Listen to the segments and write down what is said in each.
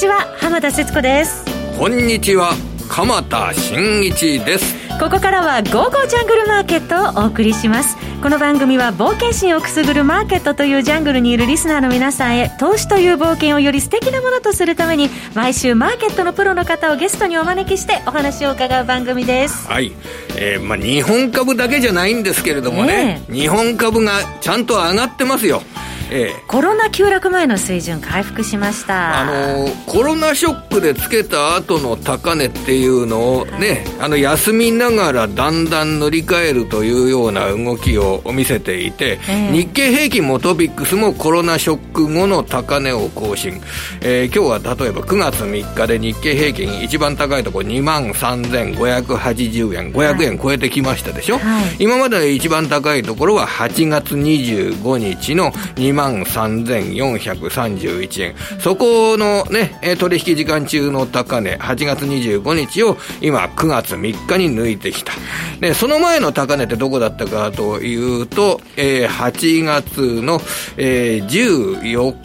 ちは浜田節子です。こんにちは鎌田新一です。ここからは「ゴーゴージャングルマーケット」をお送りします。この番組は冒険心をくすぐるマーケットというジャングルにいるリスナーの皆さんへ投資という冒険をより素敵なものとするために毎週マーケットのプロの方をゲストにお招きしてお話を伺う番組です。はい、えーまあ、日本株だけじゃないんですけれどもね、え。ー、日本株がちゃんと上がってますよええ、コロナ急落前の水準回復しました。あのコロナショックでつけた後の高値っていうのをね、はい、あの休みながらだんだん乗り換えるというような動きを見せていて、え日経平均もトピックスもコロナショック後の高値を更新、えー、今日は例えば9月3日で日経平均一番高いところ2万3580円。500円超えてきましたでしょ、はい、今まで一番高いところは8月25日の2万万3431円。そこのね、取引時間中の高値、8月25日を今9月3日に抜いてきた。で、その前の高値ってどこだったかというと、え、8月の、えー、14日、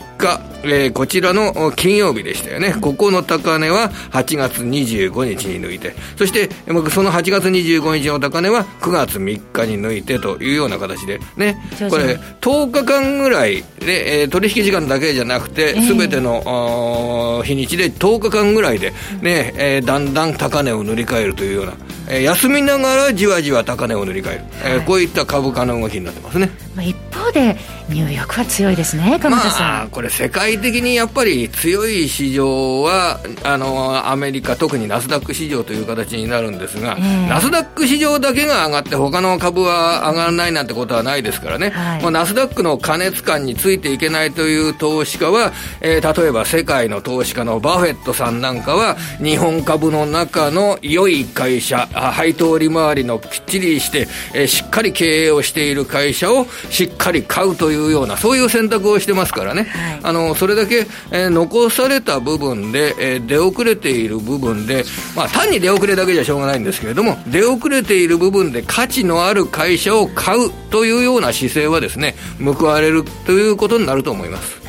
えー、こちらの金曜日でしたよね。ここの高値は8月25日に抜いて、そしてその8月25日の高値は9月3日に抜いてというような形でね、これ10日間ぐらいで、えー、取引時間だけじゃなくて、すべての、日にちで10日間ぐらいでね、えー、だんだん高値を塗り替えるというような、えー、休みながらじわじわ高値を塗り替える、えー、こういった株価の動きになってますね。まあ、一方でニューヨークは強いですね、鎌田さん。まあ、これ、世界的にやっぱり強い市場は、あのアメリカ、特にナスダック市場という形になるんですが、えー、ナスダック市場だけが上がって、他の株は上がらないなんてことはないですからね、はい、まあ、ナスダックの過熱感についていけないという投資家は、えー、例えば世界の投資家のバフェットさんなんかは、日本株の中の良い会社、配当利回りのきっちりして、えー、しっかり経営をしている会社をしっかり買うといういうような、そういう選択をしてますからね、はい、あのそれだけ、えー、残された部分で、えー、出遅れている部分で、まあ、単に出遅れだけじゃしょうがないんですけれども、出遅れている部分で価値のある会社を買うというような姿勢はですね、報われるということになると思います。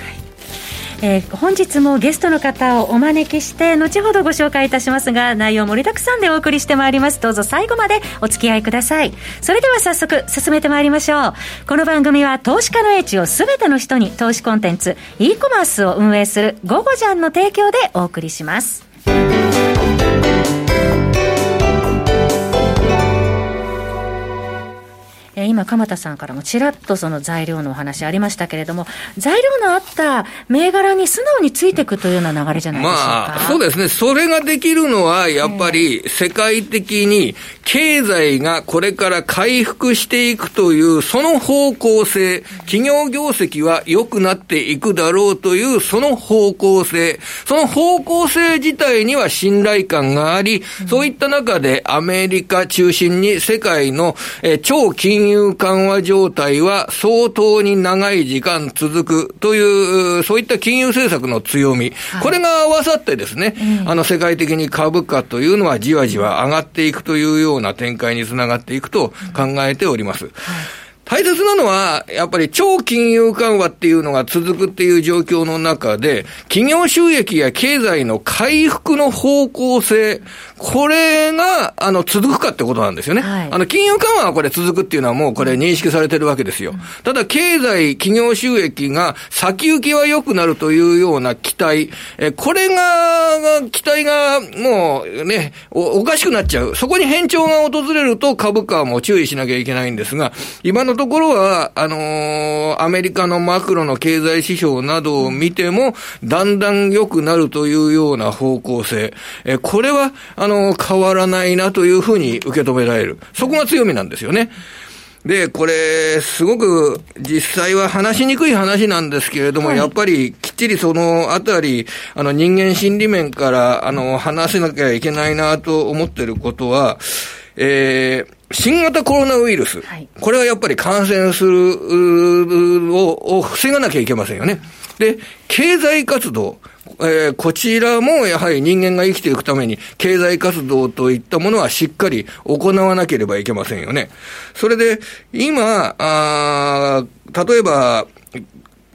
えー、本日もゲストの方をお招きして後ほどご紹介いたしますが内容盛りだくさんでお送りしてまいります。どうぞ最後までお付き合いください。それでは早速進めてまいりましょう。この番組は投資家の英知を全ての人に投資コンテンツ e コマースを運営する「ゴゴジャン」の提供でお送りします。え今、鎌田さんからもちらっとその材料のお話ありましたけれども、材料のあった銘柄に素直についていくというような流れじゃないでしょうか。まあ、そうですね。それができるのは、やっぱり世界的に経済がこれから回復していくという、その方向性、企業業績は良くなっていくだろうという、その方向性、その方向性自体には信頼感があり、そういった中でアメリカ中心に世界の、え超金金融緩和状態は相当に長い時間続くという、そういった金融政策の強み、はい、これが合わさってですね、うん、あの世界的に株価というのはじわじわ上がっていくというような展開につながっていくと考えております。はい大切なのは、やっぱり超金融緩和っていうのが続くっていう状況の中で、企業収益や経済の回復の方向性、これが、あの、続くかってことなんですよね。はい、あの、金融緩和はこれ続くっていうのはもうこれ認識されてるわけですよ。ただ、経済、企業収益が先行きは良くなるというような期待、え、これが、期待がもうねお、おかしくなっちゃう。そこに変調が訪れると株価も注意しなきゃいけないんですが、今のところは、あのー、アメリカのマクロの経済指標などを見ても、だんだん良くなるというような方向性。え、これは、あの、変わらないなというふうに受け止められる。そこが強みなんですよね。で、これ、すごく実際は話しにくい話なんですけれども、はい、やっぱりきっちりそのあたり、あの人間心理面から、あの、話せなきゃいけないなと思ってることは、えー、新型コロナウイルス、はい、これはやっぱり感染するをを防がなきゃいけませんよね。で、経済活動、えー、こちらもやはり人間が生きていくために、経済活動といったものはしっかり行わなければいけませんよね。それで、今、あ例えば、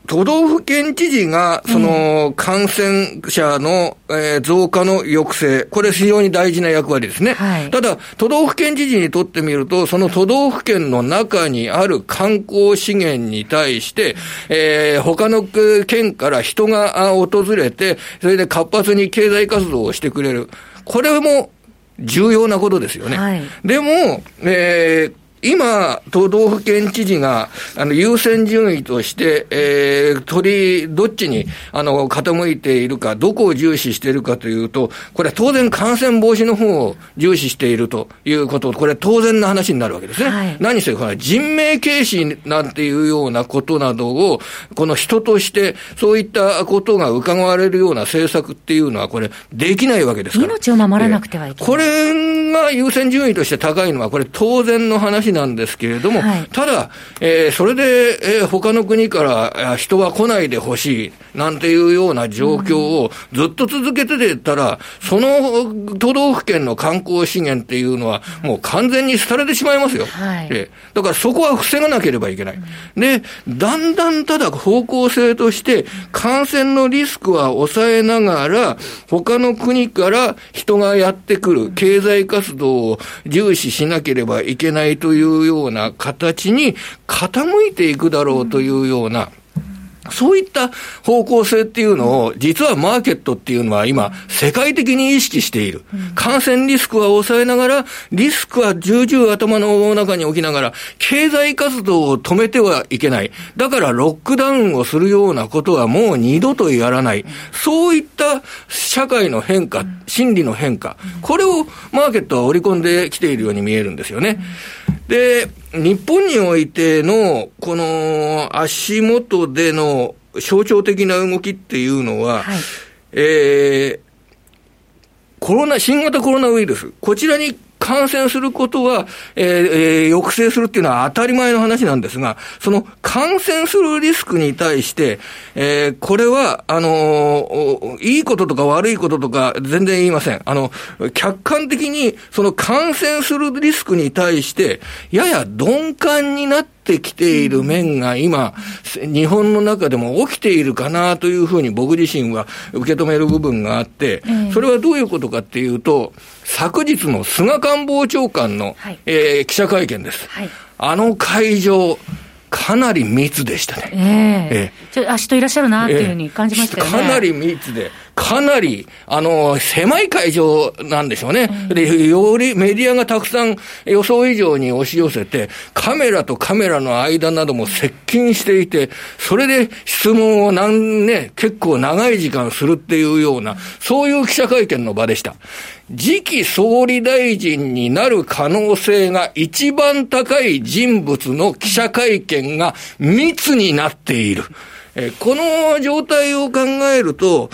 都道府県知事が、その、感染者の、えー、増加の抑制、これ非常に大事な役割ですね。はい、ただ、都道府県知事にとってみると、その都道府県の中にある観光資源に対して、えー、他の県から人が訪れて、それで活発に経済活動をしてくれる。これも重要なことですよね。はい、でも、えー、今、都道府県知事が、あの、優先順位として、えー、取り、どっちに、あの、傾いているか、どこを重視しているかというと、これは当然感染防止の方を重視しているということ、これは当然な話になるわけですね。はい、何せ、これ人命軽視なんていうようなことなどを、この人として、そういったことが伺われるような政策っていうのは、これ、できないわけですから。命を守らなくてはいけない。これが優先順位として高いのは、これ当然の話なんですけれども、はい、ただ、えー、それで、えー、他の国から人は来ないでほしい、なんていうような状況をずっと続けてたら、その都道府県の観光資源っていうのは、もう完全に廃れてしまいますよ。はい、えー、だからそこは防がなければいけない。で、だんだんただ方向性として、感染のリスクは抑えながら、他の国から人がやってくる経済活動を重視しなければいけないといういうような形に傾いていくだろうというような、そういった方向性っていうのを、実はマーケットっていうのは今、世界的に意識している。感染リスクは抑えながら、リスクは重々頭の中に置きながら、経済活動を止めてはいけない。だからロックダウンをするようなことはもう二度とやらない。そういった社会の変化、心理の変化、これをマーケットは織り込んできているように見えるんですよね。で、日本においての、この足元での象徴的な動きっていうのは、はい、えー、コロナ、新型コロナウイルス、こちらに感染することは、えーえー、抑制するっていうのは当たり前の話なんですが、その感染するリスクに対して、えー、これは、あのー、いいこととか悪いこととか全然言いません。あの、客観的にその感染するリスクに対して、やや鈍感になってってきている面が今、日本の中でも起きているかなというふうに僕自身は受け止める部分があって、それはどういうことかっていうと、昨日の菅官房長官の、はい、えー、記者会見です。はい、あの会場、かなり密でしたね。えー、えー、ちょ人いらっしゃるなっていうふうに感じましたよね。かなり密で、かなり、あの、狭い会場なんでしょうね。で、よりメディアがたくさん予想以上に押し寄せて、カメラとカメラの間なども接近していて、それで質問を何ね、結構長い時間するっていうような、そういう記者会見の場でした。次期総理大臣になる可能性が一番高い人物の記者会見が密になっている。えこの状態を考えると、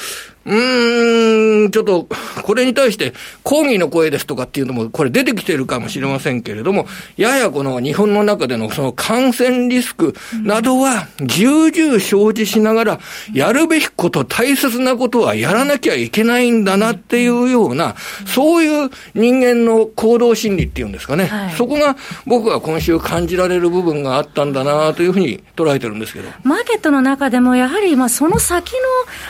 うーん、ちょっと、これに対して抗議の声ですとかっていうのも、これ出てきてるかもしれませんけれども、ややこの日本の中でのその感染リスクなどは、重々承知しながら、やるべきこと、大切なことはやらなきゃいけないんだなっていうような、そういう人間の行動心理っていうんですかね。はい、そこが僕は今週感じられる部分があったんだなというふうに捉えてるんですけど。マーケットの中でも、やはり、まあ、その先の、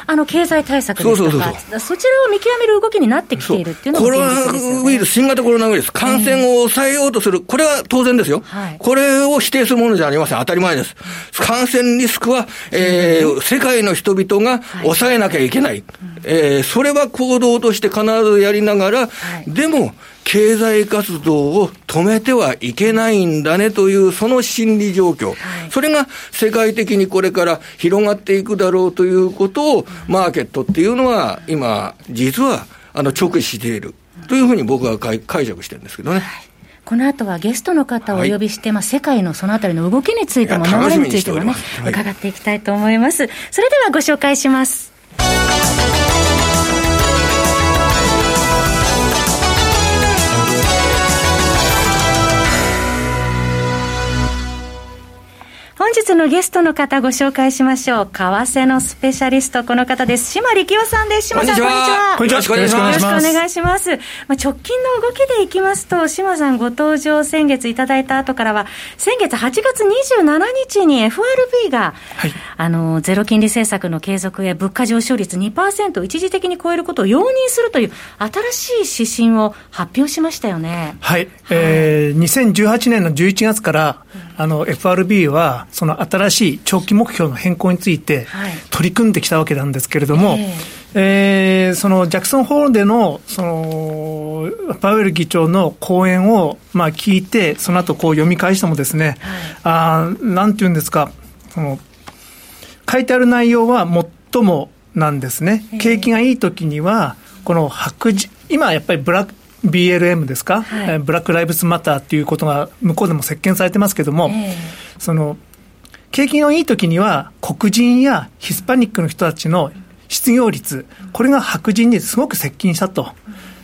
あの、経済対策そうそうそうそう。そちらを見極める動きになってきているっていうのが、ね、コロナウイルス、新型コロナウイルス、感染を抑えようとする、これは当然ですよ、はい、これを否定するものじゃありません、当たり前です。感染リスクは、えー、世界の人々が抑えなきゃいけない、はい、えー、それは行動として必ずやりながら、はい、でも、経済活動を止めてはいけないんだねという、その心理状況、はい、それが世界的にこれから広がっていくだろうということを、マーケットっていうのは、今、実はあの直視しているというふうに僕は解釈してるんですけどね。はい。この後はゲストの方をお呼びして、はい、まあ、世界のそのあたりの動きについても、流れについてもね、はい、伺っていきたいと思います。それではご紹介します。本日日のゲストの方ご紹介しましょう。為替のスペシャリスト、この方です。島力夫さんです。島さん、こんにちは。こんにちは。よろしくお願いします。よろしくお願いします。まあ、直近の動きでいきますと、島さんご登場先月いただいた後からは、先月8月27日に FRB が、はい、あの、ゼロ金利政策の継続へ物価上昇率2%を一時的に超えることを容認するという新しい指針を発表しましたよね。はい。はい、えー、2018年の11月から、あの FRB はその新しい長期目標の変更について取り組んできたわけなんですけれども、はい、えー、そのジャクソンホールでのそのパウエル議長の講演をまあ聞いて、その後こう読み返してもですね、はい、あなんていうんですか、その書いてある内容は最もなんですね。景気がいい時には、この白人、今やっぱりブラック、BLM ですか、はい、ブラック・ライブズ・マターっていうことが向こうでも席巻されてますけども、えー、その景気のいい時には黒人やヒスパニックの人たちの失業率、これが白人にすごく接近したと。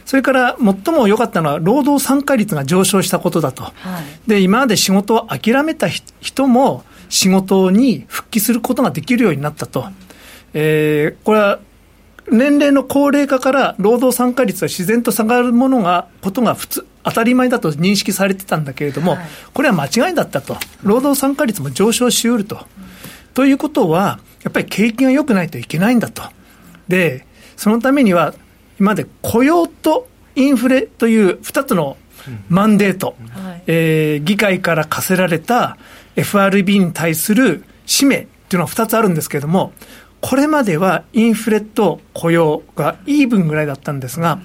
それから最も良かったのは、労働参加率が上昇したことだと、はい、で今まで仕事を諦めた人も仕事に復帰することができるようになったと、えー、これは年齢の高齢化から労働参加率は自然と下がるものが、ことが普通、当たり前だと認識されてたんだけれども、はい、これは間違いだったと。労働参加率も上昇しうると。うん、ということは、やっぱり景気が良くないといけないんだと。で、そのためには、今まで雇用とインフレという2つのマンデート、うんはい、えー、議会から課せられた FRB に対する使命っていうのは2つあるんですけれども、これまではインフレと雇用がイーブンぐらいだったんですが、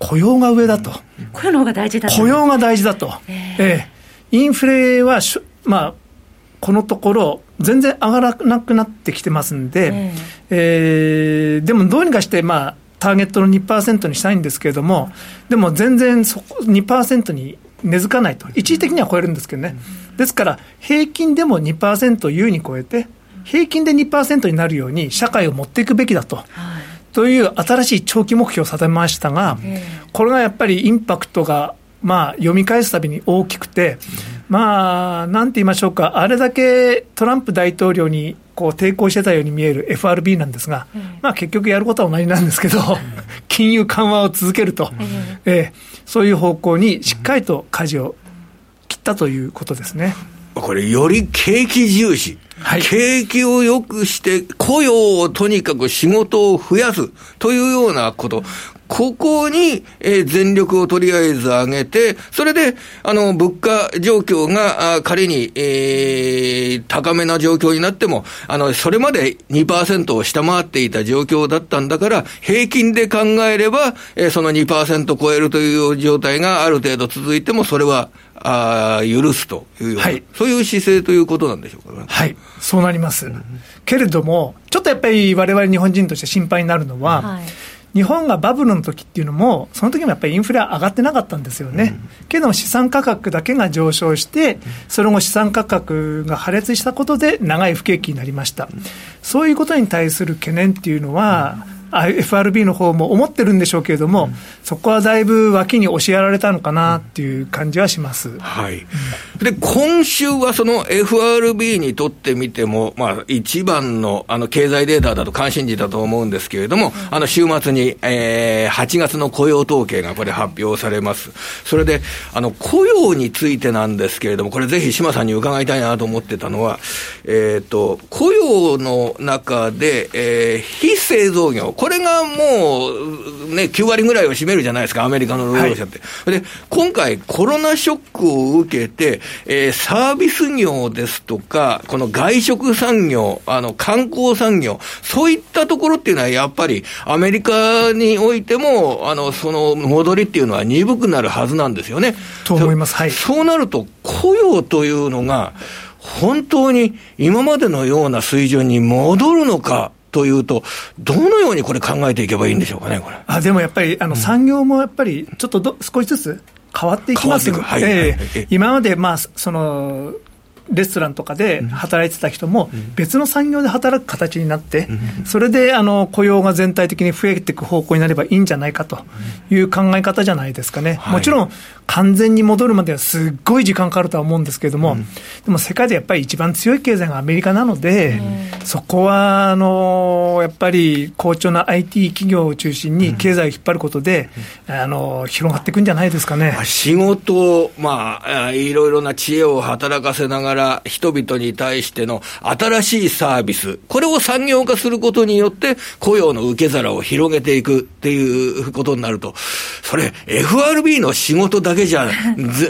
雇用が上だと。雇用の方が大事だと。雇用が大事だと。えー、えー、インフレはまあ、このところ、全然上がらなくなってきてますんで、えー、えー、でもどうにかして、まあ、ターゲットの2%にしたいんですけれども、でも全然そこ2%に根付かないと、一時的には超えるんですけどね、ですから、平均でも2%優に超えて、平均で2%になるように社会を持っていくべきだと。はいという新しい長期目標を定めましたが、これがやっぱりインパクトが、まあ、読み返すたびに大きくて、まあ、なんて言いましょうか、あれだけトランプ大統領にこう抵抗してたように見える FRB なんですが、まあ、結局やることは同じなんですけど、金融緩和を続けると、えー、そういう方向にしっかりと舵を切ったということですね。これ、より景気重視。はい、景気を良くして、雇用をとにかく仕事を増やすというようなこと。ここに、えー、全力をとりあえず上げて、それで、あの、物価状況が、あ仮に、えー、高めな状況になっても、あの、それまで2%を下回っていた状況だったんだから、平均で考えれば、えー、その2%超えるという状態がある程度続いても、それは、あ許すというような、はい、そういう姿勢ということなんでしょうかね。はい、そうなります。うん、けれども、ちょっとやっぱりわれわれ日本人として心配になるのは、はい日本がバブルの時っていうのも、その時もやっぱりインフレは上がってなかったんですよね。うん、けど資産価格だけが上昇して、その後資産価格が破裂したことで長い不景気になりました。そういうことに対する懸念っていうのは、うん FRB の方も思ってるんでしょうけれども、うん、そこはだいぶ脇に押しやられたのかなっていう感じはします、はい、で今週はその FRB にとってみても、まあ、一番のあの経済データだと関心事だと思うんですけれども、あの週末に、えー、8月の雇用統計がこれ発表されます。それであの雇用についてなんですけれども、これぜひ島さんに伺いたいなと思ってたのは、えっ、ー、と雇用の中で、えー、非製造業これがもう、ね、9割ぐらいを占めるじゃないですか、アメリカの労働者って。はい、で、今回、コロナショックを受けて、えー、サービス業ですとか、この外食産業、あの、観光産業、そういったところっていうのは、やっぱり、アメリカにおいても、あの、その戻りっていうのは鈍くなるはずなんですよね。と思います。はい。そうなると、雇用というのが、本当に今までのような水準に戻るのか、というと、どのようにこれ考えていけばいいんでしょうかね、これ。あでもやっぱり、あの、産業もやっぱり、ちょっとど少しずつ変わっていきます。はい、えー、今まで、まあ、その、レストランとかで働いてた人も、別の産業で働く形になって、それであの雇用が全体的に増えていく方向になればいいんじゃないかという考え方じゃないですかね。もちろん、完全に戻るまではすっごい時間かかるとは思うんですけれども、でも世界でやっぱり一番強い経済がアメリカなので、そこはあのやっぱり好調な IT 企業を中心に経済を引っ張ることで、あの広がっていくんじゃないですかね。仕事、まあ、いろいろな知恵を働かせながら、人々に対しての新しいサービス、これを産業化することによって、雇用の受け皿を広げていくっていうことになると、それ、FRB の仕事だけじゃ、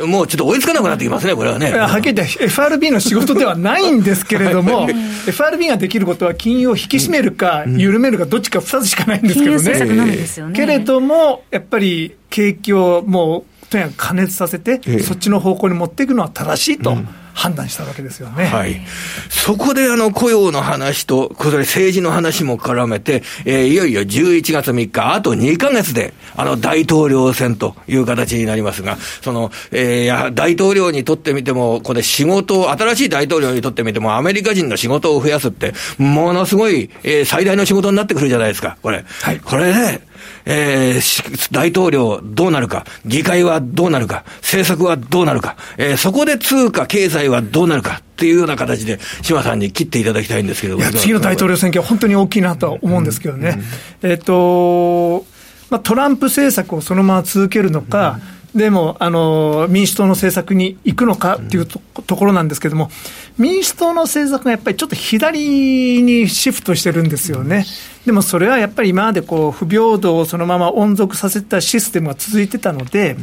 もうちょっと追いつかなくなってきますね、これはね。はっきり言って、FRB の仕事ではないんですけれども、FRB ができることは金融を引き締めるか、緩めるか、どっちか2つしかないんですけどね。けれども、やっぱり景気をもう、とにかく加熱させて、そっちの方向に持っていくのは正しいと。判断したわけですよね。はい。そこであの雇用の話と、これ政治の話も絡めて、えー、いよいよ11月3日、あと2ヶ月で、あの大統領選という形になりますが、その、えー、大統領にとってみても、これ仕事を、新しい大統領にとってみても、アメリカ人の仕事を増やすって、ものすごい、えー、最大の仕事になってくるじゃないですか、これ。はい。これね、えー、大統領どうなるか、議会はどうなるか、政策はどうなるか、えー、そこで通貨、経済はどうなるかっていうような形で、島さんに切っていただきたいんですけど次の大統領選挙は本当に大きいなとは思うんですけどね。うん、えっ、ー、と、まあ、トランプ政策をそのまま続けるのか、うんでもあの民主党の政策に行くのかっていうと,、ころなんですけれども、民主党の政策がやっぱりちょっと左にシフトしてるんですよね。でもそれはやっぱり今までこう不平等をそのまま温存させたシステムが続いてたので、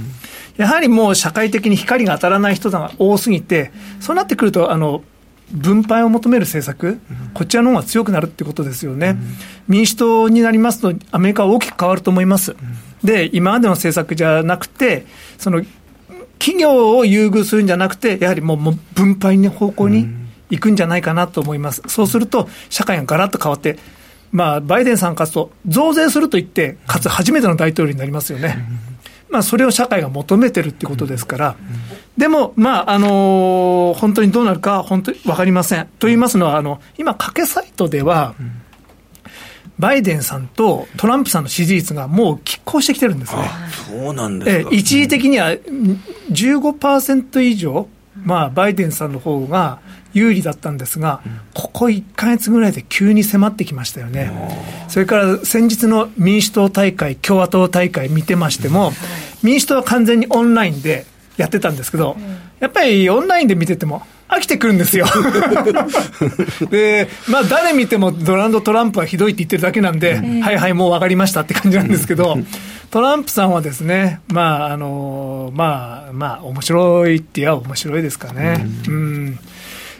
やはりもう社会的に光が当たらない人が多すぎて、そうなってくると、あの分配を求める政策、こちらの方が強くなるってことですよね。民主党になりますと、アメリカは大きく変わると思います。で、今までの政策じゃなくて、その企業を優遇するんじゃなくて、やはりもう分配の方向に行くんじゃないかなと思います。そうすると、社会がガラッと変わって、まあ、バイデンさん勝つと、増税すると言って、かつ初めての大統領になりますよね。まあ、それを社会が求めてるってことですから、でも、まあ、あのー、本当にどうなるか、本当に分かりません。と言いますのは、あの、今、賭けサイトでは、バイデンさんとトランプさんの支持率がもう拮抗してきてるんですね。そうなんですか。一時的には15%以上、まあ、バイデンさんの方が有利だったんですが、ここ1か月ぐらいで急に迫ってきましたよね。それから先日の民主党大会、共和党大会見てましても、民主党は完全にオンラインでやってたんですけど、やっぱりオンラインで見てても、飽きてくるんですよ。で、まあ、誰見てもドナルド・トランプはひどいって言ってるだけなんで、えー、はいはい、もう分かりましたって感じなんですけど、トランプさんはですね、まあ、あの、まあ、まあ、面白いって言えば面白いですかね。うん、うん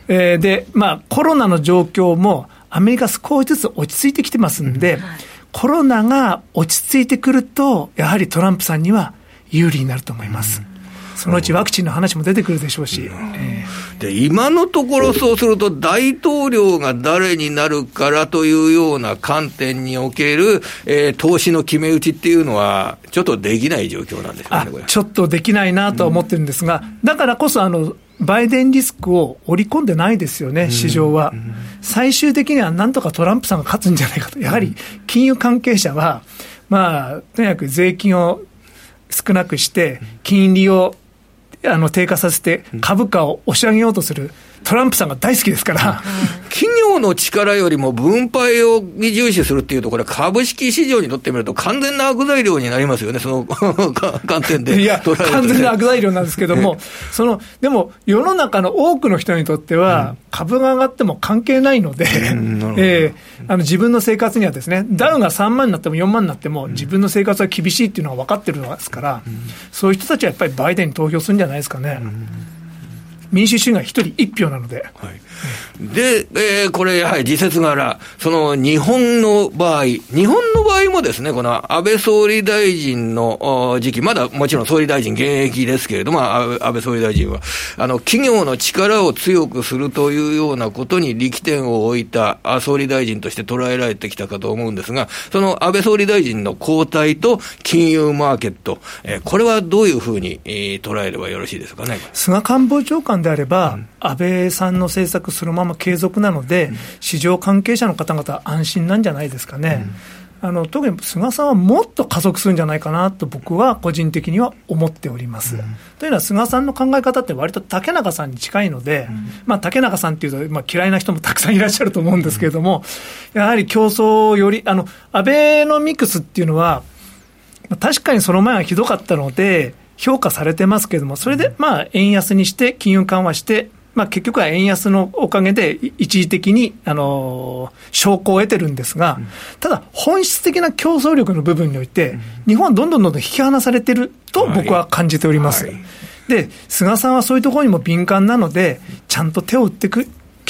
えー、で、まあ、コロナの状況も、アメリカ少しずつ落ち着いてきてますんで、うんはい、コロナが落ち着いてくると、やはりトランプさんには有利になると思います。うんそのうちワクチンの話も出てくるでしょうし、えー、で今のところ、そうすると、大統領が誰になるからというような観点における、えー、投資の決め打ちっていうのは、ちょっとできない状況なんですかね、ちょっとできないなとは思ってるんですが、うん、だからこそあの、バイデンリスクを織り込んでないですよね、市場は。最終的にはなんとかトランプさんが勝つんじゃないかと、やはり金融関係者は、まあ、とにかく税金を少なくして、金利をあの低下させて、株価を押し上げようとする。トランプさんが大好きですから、企業の力よりも分配を重視するっていうと、これ、株式市場にとってみると、完全な悪材料になりますよね、その 観点で。いや、完全な悪材料なんですけども、そのでも、世の中の多くの人にとっては、株が上がっても関係ないので、えあの自分の生活にはですね、ダウが3万になっても4万になっても、自分の生活は厳しいっていうのは分かってるのですから、そういう人たちはやっぱりバイデンに投票するんじゃないですかね。民主主義が一人一票なので。はいで、えー、これ、やはり時節柄、その日本の場合、日本の場合もですね、この安倍総理大臣の時期、まだもちろん総理大臣現役ですけれども、安倍総理大臣は、あの、企業の力を強くするというようなことに力点を置いた総理大臣として捉えられてきたかと思うんですが、その安倍総理大臣の交代と金融マーケット、えー、これはどういうふうに、えー、捉えればよろしいですかね？菅官房長官であれば、うん、安倍さんの政策そのまま継続なので、うん、市場関係者の方々安心なんじゃないですかね。うんあの特に菅さんはもっと加速するんじゃないかなと僕は個人的には思っております。うん、というのは菅さんの考え方って割と竹中さんに近いので、うん、まあ、竹中さんっていうと、まあ、嫌いな人もたくさんいらっしゃると思うんですけれども、やはり競争より、あの、アベノミクスっていうのは、確かにその前はひどかったので、評価されてますけれども、それでまあ円安にして、金融緩和して、まあ、結局は円安のおかげで一時的に、あの証拠を得てるんですが、ただ、本質的な競争力の部分において、日本はどんどんどんどん引き離されてると僕は感じております。はい。はい、で、菅さんはそういうところにも敏感なので、ちゃんと手を打ってく来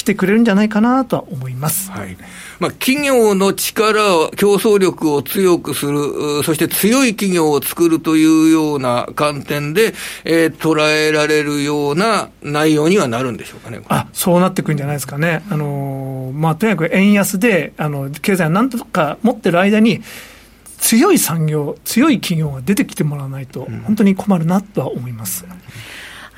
てくれるんじゃないかなとは思います。はいまあ、企業の力を、競争力を強くする、そして強い企業を作るというような観点で、えー、捉えられるような内容にはなるんでしょうかね。あそうなってくるんじゃないですかね。あのまあ、とにかく円安で、あの経済をなんとか持ってる間に、強い産業、強い企業が出てきてもらわないと、本当に困るなとは思います。うん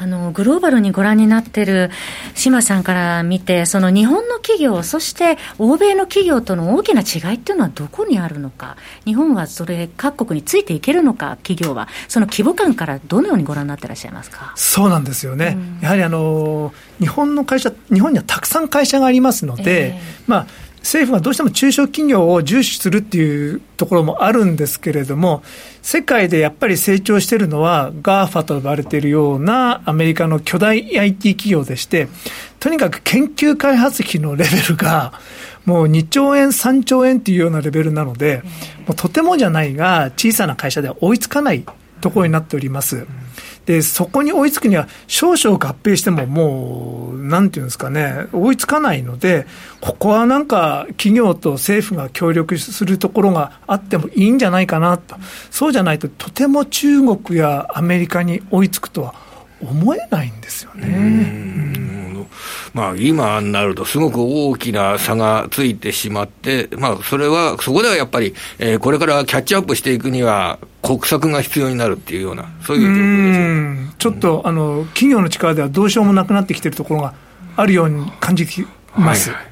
あの、グローバルにご覧になってる島さんから見て、その日本の企業、そして欧米の企業との大きな違いっていうのはどこにあるのか、日本はそれ、各国についていけるのか、企業は、その規模感からどのようにご覧になってらっしゃいますか？そうなんですよね、うん、やはりあの日本の会社、日本にはたくさん会社がありますので、えー、まあ、政府がどうしても中小企業を重視するっていうところもあるんですけれども、世界でやっぱり成長しているのは、GAFA と呼ばれているようなアメリカの巨大 IT 企業でして、とにかく研究開発費のレベルが、もう2兆円、3兆円っていうようなレベルなので、もうとてもじゃないが、小さな会社では追いつかないところになっております。で、そこに追いつくには、少々合併してももう、なんていうんですかね、追いつかないので、ここはなんか、企業と政府が協力するところがあってもいいんじゃないかなと。そうじゃないと、とても中国やアメリカに追いつくとは思えないんですよね。まあ、今になると、すごく大きな差がついてしまって、まあ、それは、そこではやっぱり、えー、これからキャッチアップしていくには、国策が必要になるっていうような、そういう状況でしょうちょっと、あの企業の力ではどうしようもなくなってきてるところがあるように感じます。はいはい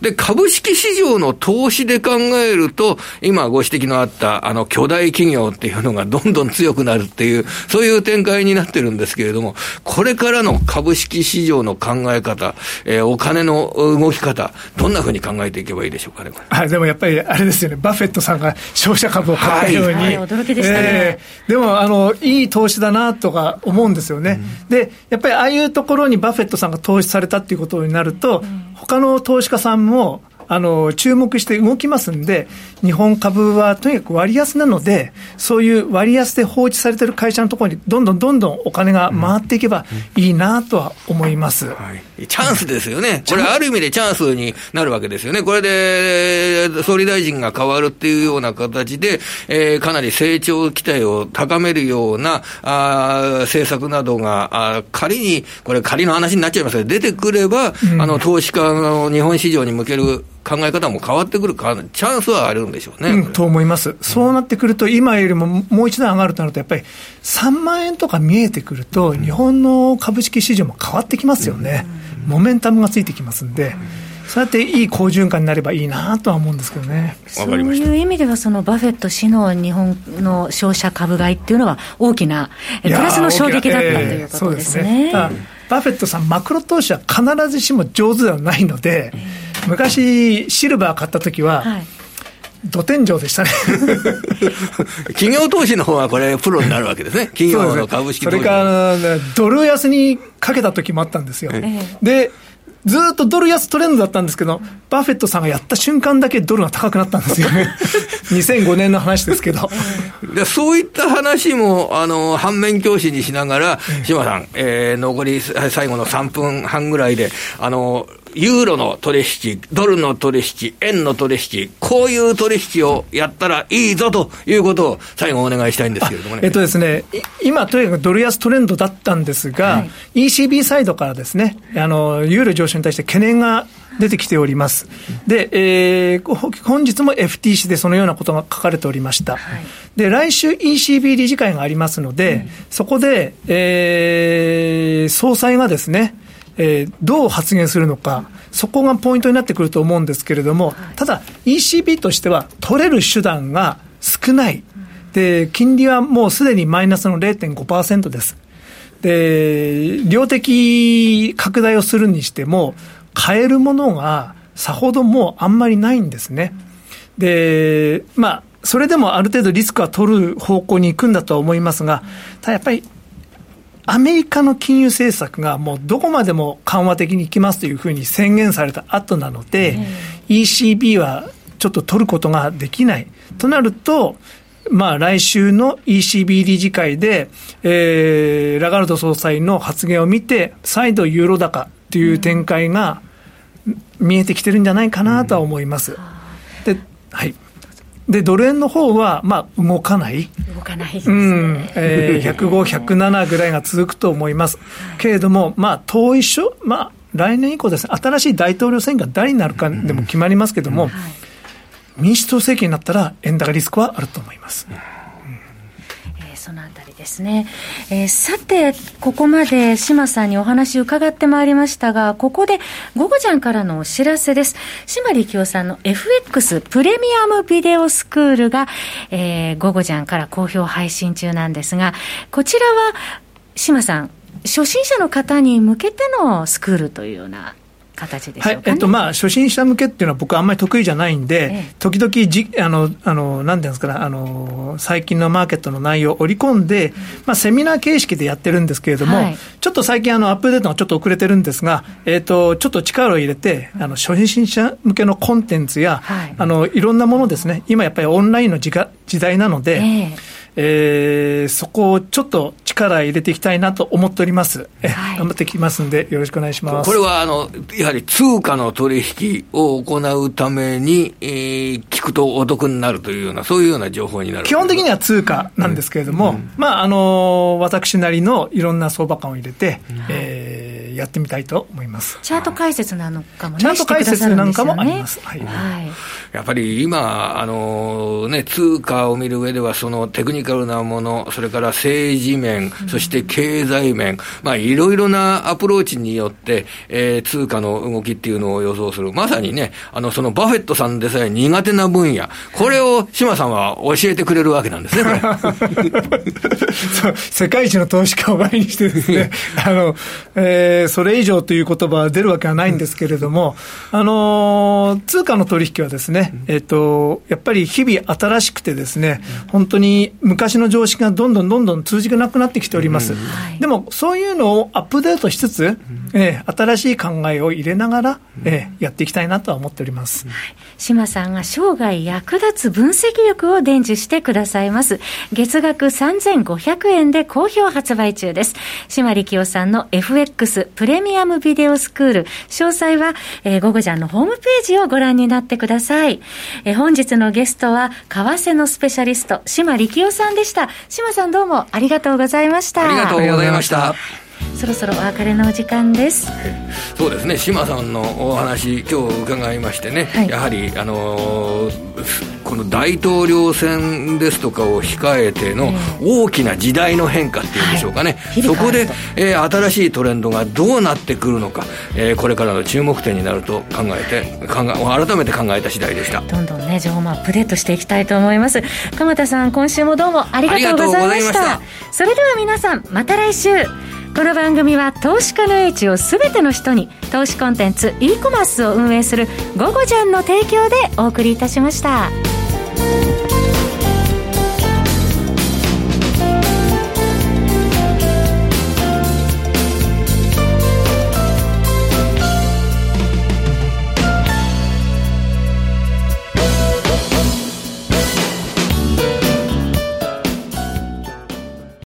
で、株式市場の投資で考えると、今ご指摘のあった、あの、巨大企業っていうのがどんどん強くなるっていう、そういう展開になってるんですけれども、これからの株式市場の考え方、えー、お金の動き方、どんなふうに考えていけばいいでしょうかね、はい、でもやっぱりあれですよね、バフェットさんが商社株を買ったように、はい。はい、驚きでしたね、えー、でもあの、いい投資だなとか思うんですよね、うん、で、やっぱりああいうところにバフェットさんが投資されたっていうことになると、うん、他の投資家さんもあの、注目して動きますんで、日本株はとにかく割安なので、そういう割安で放置されてる会社のところに、どんどんどんどんお金が回っていけばいいなとは思います、はい、チャンスですよね。これ、ある意味でチャンスになるわけですよね。これで、総理大臣が変わるっていうような形で、えー、かなり成長期待を高めるような、あ政策などが、あ仮に、これ仮の話になっちゃいますけど、出てくれば、うん、あの、投資家の日本市場に向ける考え方も変わってくるか、チャンスはあるんでしょうね。うん、と思います。そうなってくると、今よりももう一段上がるとなると、やっぱり3万円とか見えてくると、日本の株式市場も変わってきますよね。モメンタムがついてきますんで。そうやっていい好循環になればいいなとは思うんですけどね。そういう意味では、そのバフェット氏の日本の商社株買いっていうのは、大きなプラスの衝撃だったということですね。えー、すねバフェットさん、マクロ投資は必ずしも上手ではないので、えー昔、シルバー買った時は、はい。土天井でしたね。企業投資の方はこれ、プロになるわけですね、企業の株式投資。それから、ドル安にかけた時もあったんですよ。でずっとドル安トレンドだったんですけど、バフェットさんがやった瞬間だけドルが高くなったんですよね。2005年の話ですけど。でそういった話も、あの、反面教師にしながら、島さん、えー、残り最後の3分半ぐらいで、あの、ユーロの取引、ドルの取引、円の取引、こういう取引をやったらいいぞということを最後お願いしたいんですけれどもね。えっとですね、今とにかくドル安トレンドだったんですが、はい、ECB サイドからですね、あの、ユーロ上昇に対して懸念が出てきております。で、えー、本日も FTC でそのようなことが書かれておりました。はい、で、来週 ECB 理事会がありますので、うん、そこで、えー、総裁がですね、えー、どう発言するのか、そこがポイントになってくると思うんですけれども、ただ、ECB としては取れる手段が少ない。で、金利はもうすでにマイナスの0.5%です。で、量的拡大をするにしても、買えるものがさほどもうあんまりないんですね。で、まあ、それでもある程度リスクは取る方向に行くんだとは思いますが、ただやっぱりアメリカの金融政策がもうどこまでも緩和的にいきますというふうに宣言された後なので、ECB はちょっと取ることができない。となると、まあ、来週の ECB 理事会で、えー、ラガルド総裁の発言を見て、再度ユーロ高という展開が見えてきてるんじゃないかなとは思います。で、はい。で、ドル円の方は、まあ、動かない。動かないですね。うん。えー、105、107ぐらいが続くと思います。けれども、まあ、統一書、まあ、来年以降ですね、新しい大統領選が誰になるかでも決まりますけれども、民主党政権になったら、円高リスクはあると思います。そのあたりですね。えー、さて、ここまで島さんにお話伺ってまいりましたが、ここで、午後ちゃんからのお知らせです。島力夫さんの FX プレミアムビデオスクールが、えー、午後ちゃんから好評配信中なんですが、こちらは、島さん、初心者の方に向けてのスクールというような形でしょうか、ね、はい、えっと、まあ、初心者向けっていうのは僕あんまり得意じゃないんで、ええ、時々じ、あの、あの、なんていうんですかね、あの、最近のマーケットの内容を織り込んで、まあ、セミナー形式でやってるんですけれども、はい、ちょっと最近あの、アップデートがちょっと遅れてるんですが、えっと、ちょっと力を入れて、あの、初心者向けのコンテンツや、はい、あの、いろんなものですね、今やっぱりオンラインの時時代なので、ええー、そこをちょっと力入れていきたいなと思っております。はい、頑張ってきますんで、よろしくお願いします。これは、あの、やはり通貨の取引を行うために、えー、聞くとお得になるというような、そういうような情報になる基本的には通貨なんですけれども、うん。うん、まあ、あの、私なりのいろんな相場感を入れて、うん、えーやってみたいと思います。チャート解説なのかもね、チャート解説なんかもあります。はい、はい、やっぱり今、あのね、通貨を見る上では、そのテクニカルなもの、それから政治面、そして経済面、まあ、いろいろなアプローチによって、えー、通貨の動きっていうのを予想する。まさにね、あの、そのバフェットさんでさえ苦手な分野、これを島さんは教えてくれるわけなんですね、世界一の投資家を前にしてですね、あの、えーそれ以上という言葉は出るわけはないんですけれども、あの通貨の取引はですね、えっと、やっぱり日々新しくてですね、本当に昔の常識がどんどんどんどん通じなくなってきております。でも、そういうのをアップデートしつつ、えー、新しい考えを入れながら、えー、やっていきたいなとは思っております。島さんが生涯役立つ分析力を伝授してくださいます。月額3500円で好評発売中です。島力夫さんの FX プレミアムビデオスクール。詳細は、えー、ゴゴジャンのホームページをご覧になってください。えー、本日のゲストは、為替のスペシャリスト、島力夫さんでした。島さんどうもありがとうございました。ありがとうございました。そろそろお別れのお時間です。そうですね、島さんのお話、今日伺いましてね、はい、やはり、あのー、この大統領選ですとかを控えての大きな時代の変化っていうんでしょうかね、はい、そこで、えー、新しいトレンドがどうなってくるのか、えー、これからの注目点になると考えて考え改めて考えた次第でした。どんどんね情報もアップデートしていきたいと思います。鎌田さん今週もどうもありがとうございました。それでは皆さんまた来週この番組は投資家の英知をすべての人に投資コンテンツ e コマースを運営する「ゴゴジャン」の提供でお送りいたしました。